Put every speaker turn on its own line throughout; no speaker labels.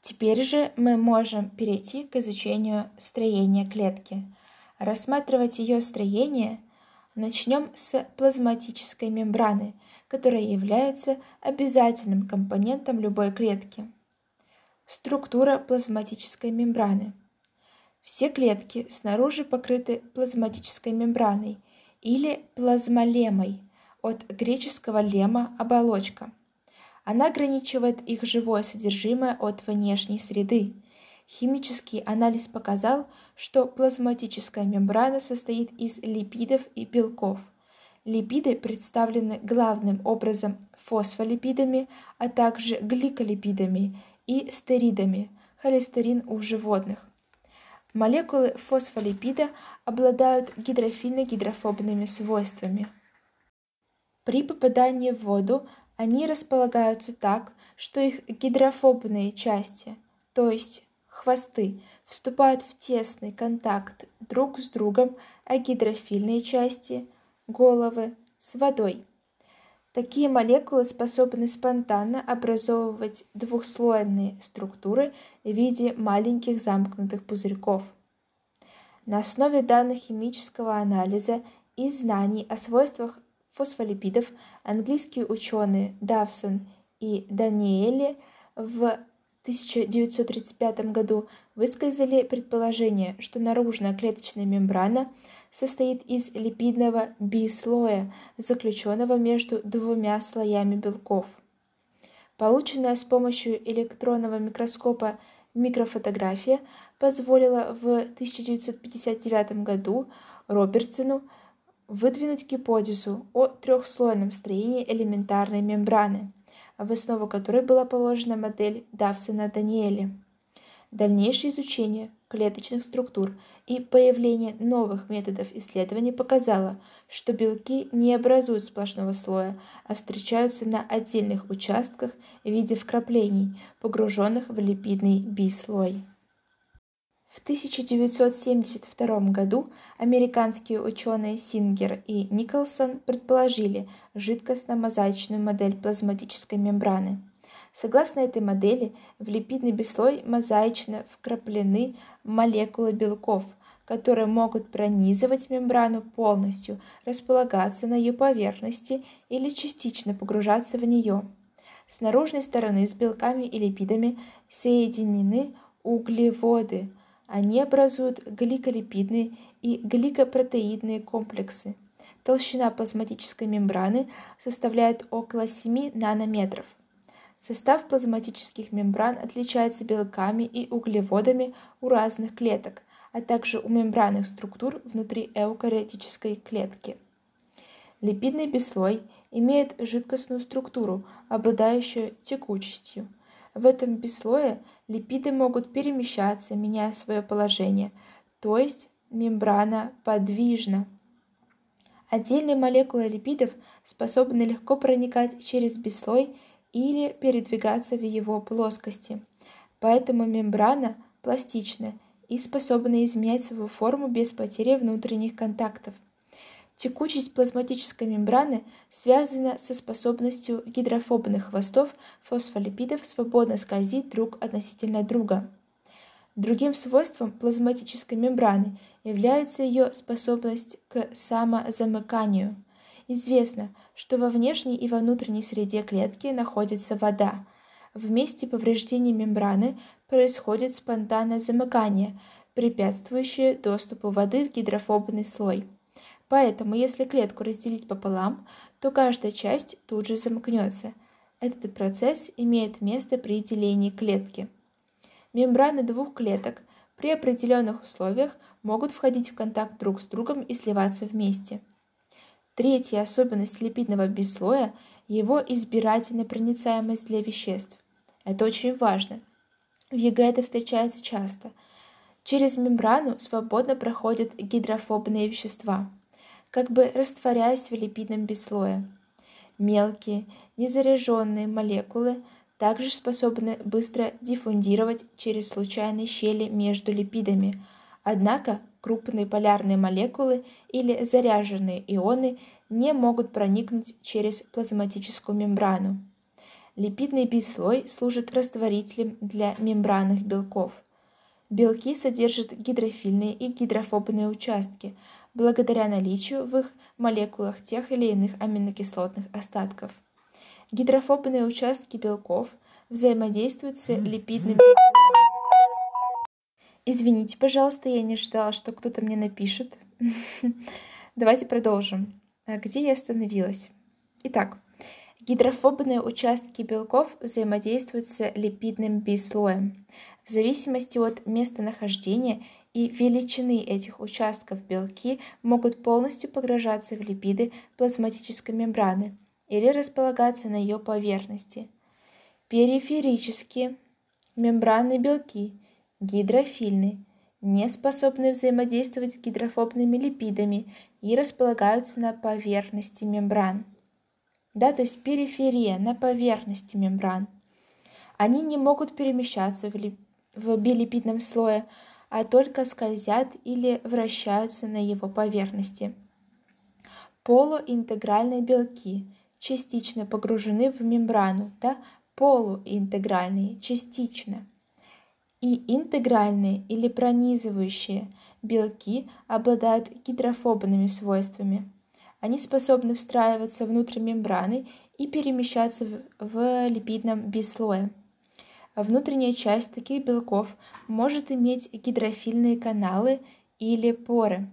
Теперь же мы можем перейти к изучению строения клетки. Рассматривать ее строение начнем с плазматической мембраны, которая является обязательным компонентом любой клетки. Структура плазматической мембраны. Все клетки снаружи покрыты плазматической мембраной или плазмолемой от греческого лема – оболочка. Она ограничивает их живое содержимое от внешней среды. Химический анализ показал, что плазматическая мембрана состоит из липидов и белков. Липиды представлены главным образом фосфолипидами, а также гликолипидами и стеридами, холестерин у животных. Молекулы фосфолипида обладают гидрофильно-гидрофобными свойствами. При попадании в воду они располагаются так, что их гидрофобные части, то есть хвосты, вступают в тесный контакт друг с другом, а гидрофильные части, головы, с водой. Такие молекулы способны спонтанно образовывать двухслойные структуры в виде маленьких замкнутых пузырьков. На основе данных химического анализа и знаний о свойствах фосфолипидов английские ученые Давсон и Даниэли в 1935 году высказали предположение, что наружная клеточная мембрана состоит из липидного бислоя, заключенного между двумя слоями белков. Полученная с помощью электронного микроскопа микрофотография позволила в 1959 году Робертсону выдвинуть гипотезу о трехслойном строении элементарной мембраны – в основу которой была положена модель Давсона-Даниэли. Дальнейшее изучение клеточных структур и появление новых методов исследований показало, что белки не образуют сплошного слоя, а встречаются на отдельных участках в виде вкраплений, погруженных в липидный бислой. В 1972 году американские ученые Сингер и Николсон предположили жидкостно-мозаичную модель плазматической мембраны. Согласно этой модели, в липидный бислой мозаично вкраплены молекулы белков, которые могут пронизывать мембрану полностью, располагаться на ее поверхности или частично погружаться в нее. С наружной стороны с белками и липидами соединены углеводы – они образуют гликолипидные и гликопротеидные комплексы. Толщина плазматической мембраны составляет около 7 нанометров. Состав плазматических мембран отличается белками и углеводами у разных клеток, а также у мембранных структур внутри эукариотической клетки. Липидный бесслой имеет жидкостную структуру, обладающую текучестью – в этом бесслое липиды могут перемещаться, меняя свое положение, то есть мембрана подвижна. Отдельные молекулы липидов способны легко проникать через бесслой или передвигаться в его плоскости. Поэтому мембрана пластична и способна изменять свою форму без потери внутренних контактов. Текучесть плазматической мембраны связана со способностью гидрофобных хвостов фосфолипидов свободно скользить друг относительно друга. Другим свойством плазматической мембраны является ее способность к самозамыканию. Известно, что во внешней и во внутренней среде клетки находится вода. В месте повреждения мембраны происходит спонтанное замыкание, препятствующее доступу воды в гидрофобный слой. Поэтому, если клетку разделить пополам, то каждая часть тут же замкнется. Этот процесс имеет место при делении клетки. Мембраны двух клеток при определенных условиях могут входить в контакт друг с другом и сливаться вместе. Третья особенность липидного бесслоя – его избирательная проницаемость для веществ. Это очень важно. В ЕГЭ это встречается часто. Через мембрану свободно проходят гидрофобные вещества – как бы растворяясь в липидном бислое. Мелкие, незаряженные молекулы также способны быстро диффундировать через случайные щели между липидами, однако крупные полярные молекулы или заряженные ионы не могут проникнуть через плазматическую мембрану. Липидный бислой служит растворителем для мембранных белков. Белки содержат гидрофильные и гидрофобные участки, благодаря наличию в их молекулах тех или иных аминокислотных остатков. Гидрофобные участки белков взаимодействуют с липидным бислоем. Извините, пожалуйста, я не ждала, что кто-то мне напишет. Давайте продолжим. А где я остановилась? Итак, гидрофобные участки белков взаимодействуют с липидным бислоем. В зависимости от местонахождения и величины этих участков белки могут полностью погружаться в липиды плазматической мембраны или располагаться на ее поверхности. Периферические мембранные белки гидрофильны, не способны взаимодействовать с гидрофобными липидами и располагаются на поверхности мембран. Да, то есть периферия на поверхности мембран. Они не могут перемещаться в, лип... в билипидном слое, а только скользят или вращаются на его поверхности. Полуинтегральные белки частично погружены в мембрану, да, полуинтегральные частично – и интегральные или пронизывающие белки обладают гидрофобными свойствами. Они способны встраиваться внутрь мембраны и перемещаться в, в липидном бислое. Внутренняя часть таких белков может иметь гидрофильные каналы или поры.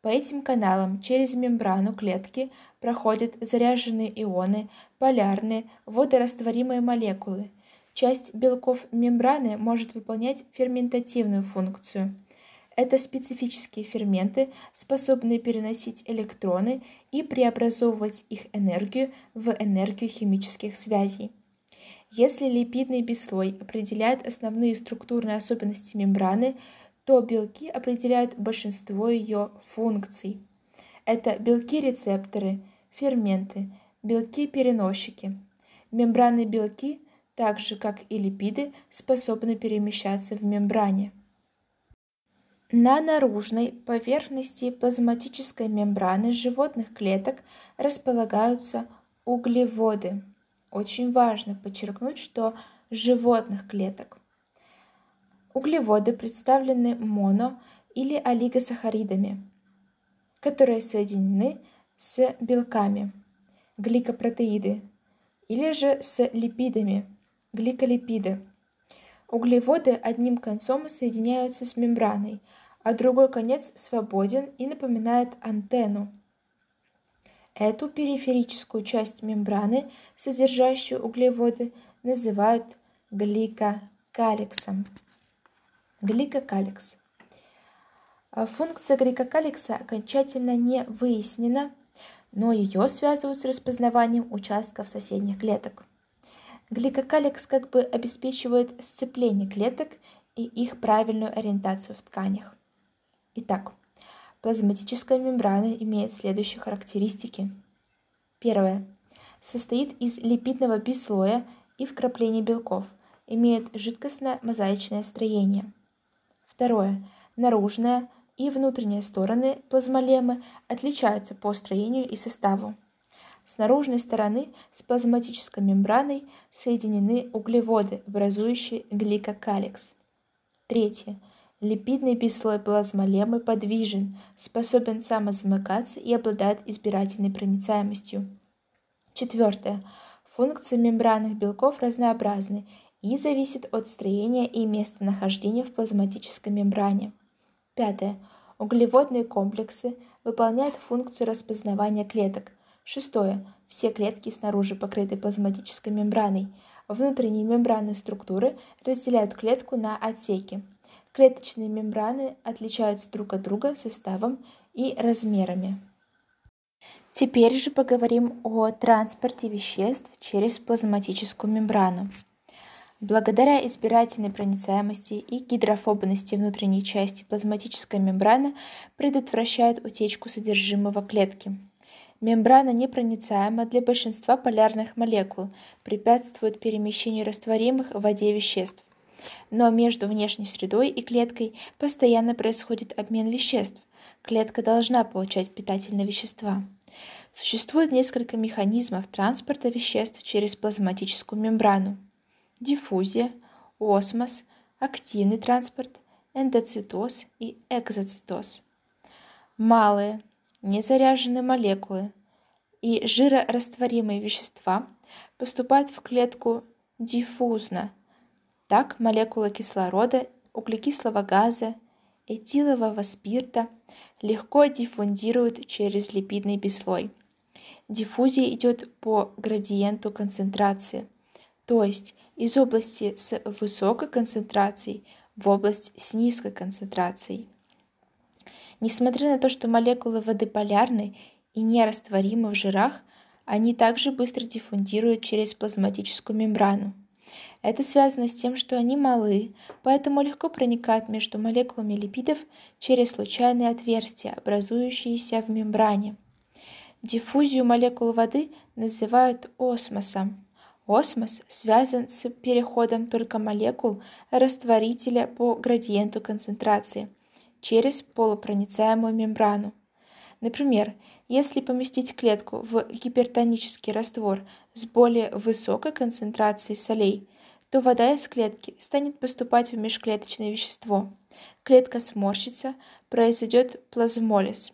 По этим каналам через мембрану клетки проходят заряженные ионы, полярные, водорастворимые молекулы – Часть белков мембраны может выполнять ферментативную функцию. Это специфические ферменты, способные переносить электроны и преобразовывать их энергию в энергию химических связей. Если липидный бислой определяет основные структурные особенности мембраны, то белки определяют большинство ее функций. Это белки-рецепторы, ферменты, белки-переносчики. Мембранные белки – так же как и липиды, способны перемещаться в мембране. На наружной поверхности плазматической мембраны животных клеток располагаются углеводы. Очень важно подчеркнуть, что животных клеток. Углеводы представлены моно- или олигосахаридами, которые соединены с белками, гликопротеиды, или же с липидами, гликолипиды. Углеводы одним концом соединяются с мембраной, а другой конец свободен и напоминает антенну. Эту периферическую часть мембраны, содержащую углеводы, называют гликокалексом. Гликокалекс. А функция гликокалекса окончательно не выяснена, но ее связывают с распознаванием участков соседних клеток. Гликокалекс как бы обеспечивает сцепление клеток и их правильную ориентацию в тканях. Итак, плазматическая мембрана имеет следующие характеристики. Первое. Состоит из липидного бислоя и вкраплений белков, имеет жидкостно-мозаичное строение. Второе. Наружная и внутренние стороны плазмолемы отличаются по строению и составу. С наружной стороны с плазматической мембраной соединены углеводы, образующие гликокалекс. Третье. Липидный бислой плазмолемы подвижен, способен самозамыкаться и обладает избирательной проницаемостью. Четвертое. Функции мембранных белков разнообразны и зависят от строения и местонахождения в плазматической мембране. Пятое. Углеводные комплексы выполняют функцию распознавания клеток – Шестое. Все клетки снаружи покрыты плазматической мембраной. Внутренние мембранные структуры разделяют клетку на отсеки. Клеточные мембраны отличаются друг от друга составом и размерами. Теперь же поговорим о транспорте веществ через плазматическую мембрану. Благодаря избирательной проницаемости и гидрофобности внутренней части плазматическая мембрана предотвращает утечку содержимого клетки. Мембрана непроницаема для большинства полярных молекул, препятствует перемещению растворимых в воде веществ. Но между внешней средой и клеткой постоянно происходит обмен веществ, клетка должна получать питательные вещества. Существует несколько механизмов транспорта веществ через плазматическую мембрану. Диффузия, осмос, активный транспорт, эндоцитоз и экзоцитоз. Малые, незаряженные молекулы и жирорастворимые вещества поступают в клетку диффузно. Так молекулы кислорода, углекислого газа, этилового спирта легко диффундируют через липидный бислой. Диффузия идет по градиенту концентрации, то есть из области с высокой концентрацией в область с низкой концентрацией. Несмотря на то, что молекулы воды полярны и нерастворимы в жирах, они также быстро диффундируют через плазматическую мембрану. Это связано с тем, что они малы, поэтому легко проникают между молекулами липидов через случайные отверстия, образующиеся в мембране. Диффузию молекул воды называют осмосом. Осмос связан с переходом только молекул растворителя по градиенту концентрации через полупроницаемую мембрану. Например, если поместить клетку в гипертонический раствор с более высокой концентрацией солей, то вода из клетки станет поступать в межклеточное вещество. Клетка сморщится, произойдет плазмолиз.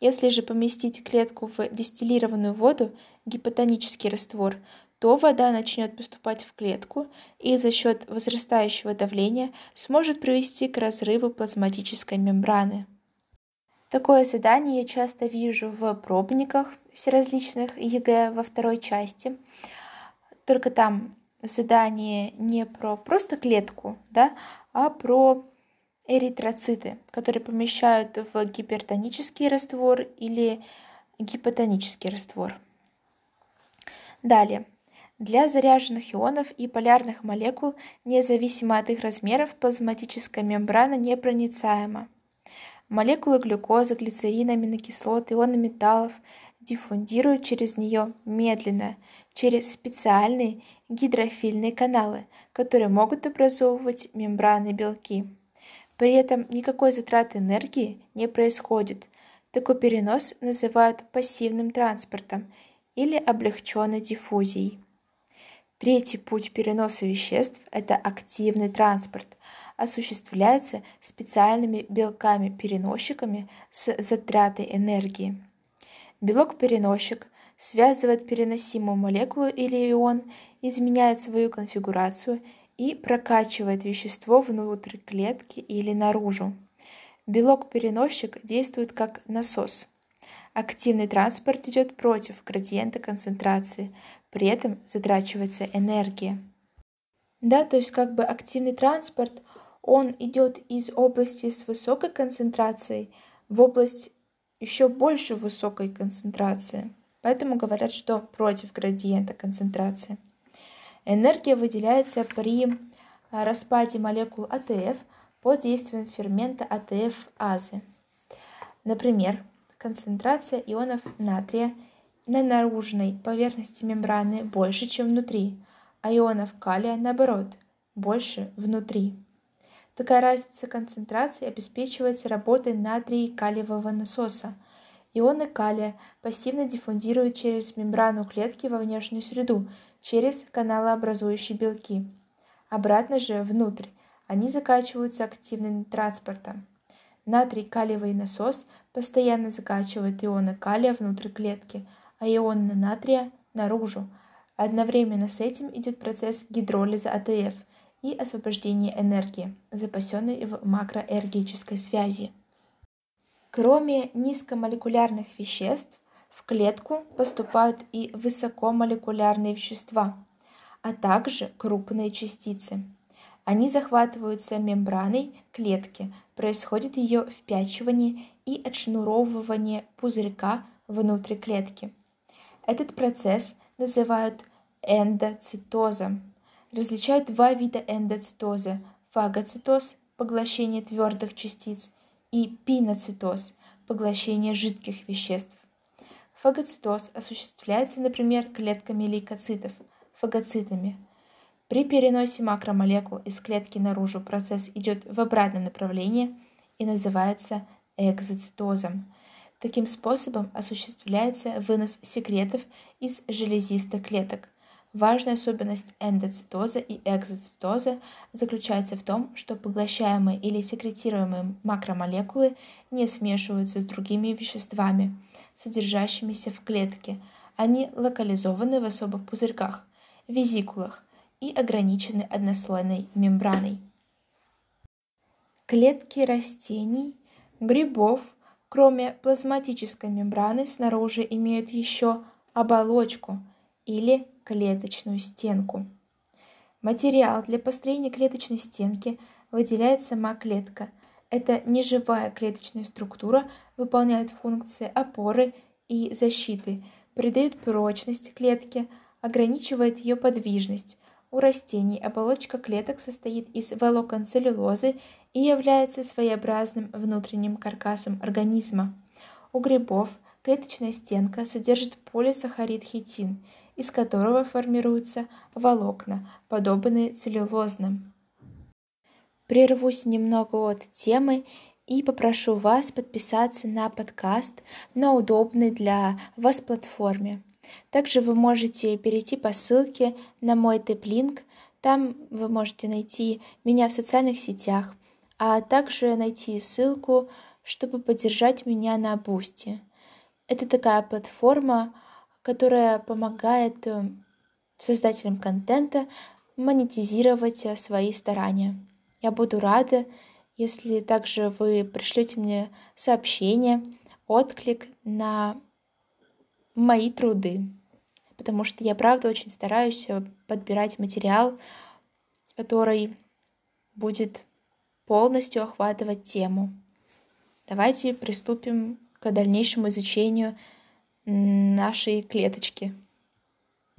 Если же поместить клетку в дистиллированную воду, гипотонический раствор, то вода начнет поступать в клетку и за счет возрастающего давления сможет привести к разрыву плазматической мембраны. Такое задание я часто вижу в пробниках всеразличных ЕГЭ во второй части. Только там задание не про просто клетку, да, а про эритроциты, которые помещают в гипертонический раствор или гипотонический раствор. Далее. Для заряженных ионов и полярных молекул, независимо от их размеров, плазматическая мембрана непроницаема. Молекулы глюкозы, глицерина, аминокислот, ионы металлов диффундируют через нее медленно, через специальные гидрофильные каналы, которые могут образовывать мембраны белки. При этом никакой затраты энергии не происходит. Такой перенос называют пассивным транспортом или облегченной диффузией. Третий путь переноса веществ – это активный транспорт. Осуществляется специальными белками-переносчиками с затратой энергии. Белок-переносчик связывает переносимую молекулу или ион, изменяет свою конфигурацию и прокачивает вещество внутрь клетки или наружу. Белок-переносчик действует как насос. Активный транспорт идет против градиента концентрации, при этом затрачивается энергия. Да, то есть как бы активный транспорт, он идет из области с высокой концентрацией в область еще больше высокой концентрации. Поэтому говорят, что против градиента концентрации. Энергия выделяется при а, распаде молекул АТФ под действием фермента АТФ-азы. Например, концентрация ионов натрия на наружной поверхности мембраны больше, чем внутри, а ионов калия, наоборот, больше внутри. Такая разница концентрации обеспечивается работой натрий-калиевого насоса. Ионы калия пассивно диффундируют через мембрану клетки во внешнюю среду, через каналообразующие белки. Обратно же, внутрь, они закачиваются активным транспортом. Натрий-калиевый насос постоянно закачивает ионы калия внутрь клетки – а ионы натрия наружу. Одновременно с этим идет процесс гидролиза АТФ и освобождения энергии, запасенной в макроэргической связи. Кроме низкомолекулярных веществ, в клетку поступают и высокомолекулярные вещества, а также крупные частицы. Они захватываются мембраной клетки, происходит ее впячивание и отшнуровывание пузырька внутри клетки. Этот процесс называют эндоцитозом. Различают два вида эндоцитоза – фагоцитоз – поглощение твердых частиц и пиноцитоз – поглощение жидких веществ. Фагоцитоз осуществляется, например, клетками лейкоцитов – фагоцитами. При переносе макромолекул из клетки наружу процесс идет в обратное направление и называется экзоцитозом. Таким способом осуществляется вынос секретов из железистых клеток. Важная особенность эндоцитоза и экзоцитоза заключается в том, что поглощаемые или секретируемые макромолекулы не смешиваются с другими веществами, содержащимися в клетке. Они локализованы в особых пузырьках, визикулах и ограничены однослойной мембраной. Клетки растений, грибов, кроме плазматической мембраны, снаружи имеют еще оболочку или клеточную стенку. Материал для построения клеточной стенки выделяет сама клетка. Эта неживая клеточная структура выполняет функции опоры и защиты, придает прочность клетке, ограничивает ее подвижность. У растений оболочка клеток состоит из волокон целлюлозы и является своеобразным внутренним каркасом организма. У грибов клеточная стенка содержит полисахарид хитин, из которого формируются волокна, подобные целлюлозным. Прервусь немного от темы и попрошу вас подписаться на подкаст на удобной для вас платформе. Также вы можете перейти по ссылке на мой тэп-линк. Там вы можете найти меня в социальных сетях, а также найти ссылку, чтобы поддержать меня на Boosty. Это такая платформа, которая помогает э, создателям контента монетизировать э, свои старания. Я буду рада, если также вы пришлете мне сообщение, отклик на мои труды, потому что я правда очень стараюсь э, подбирать материал, который будет полностью охватывать тему. Давайте приступим к дальнейшему изучению нашей клеточки.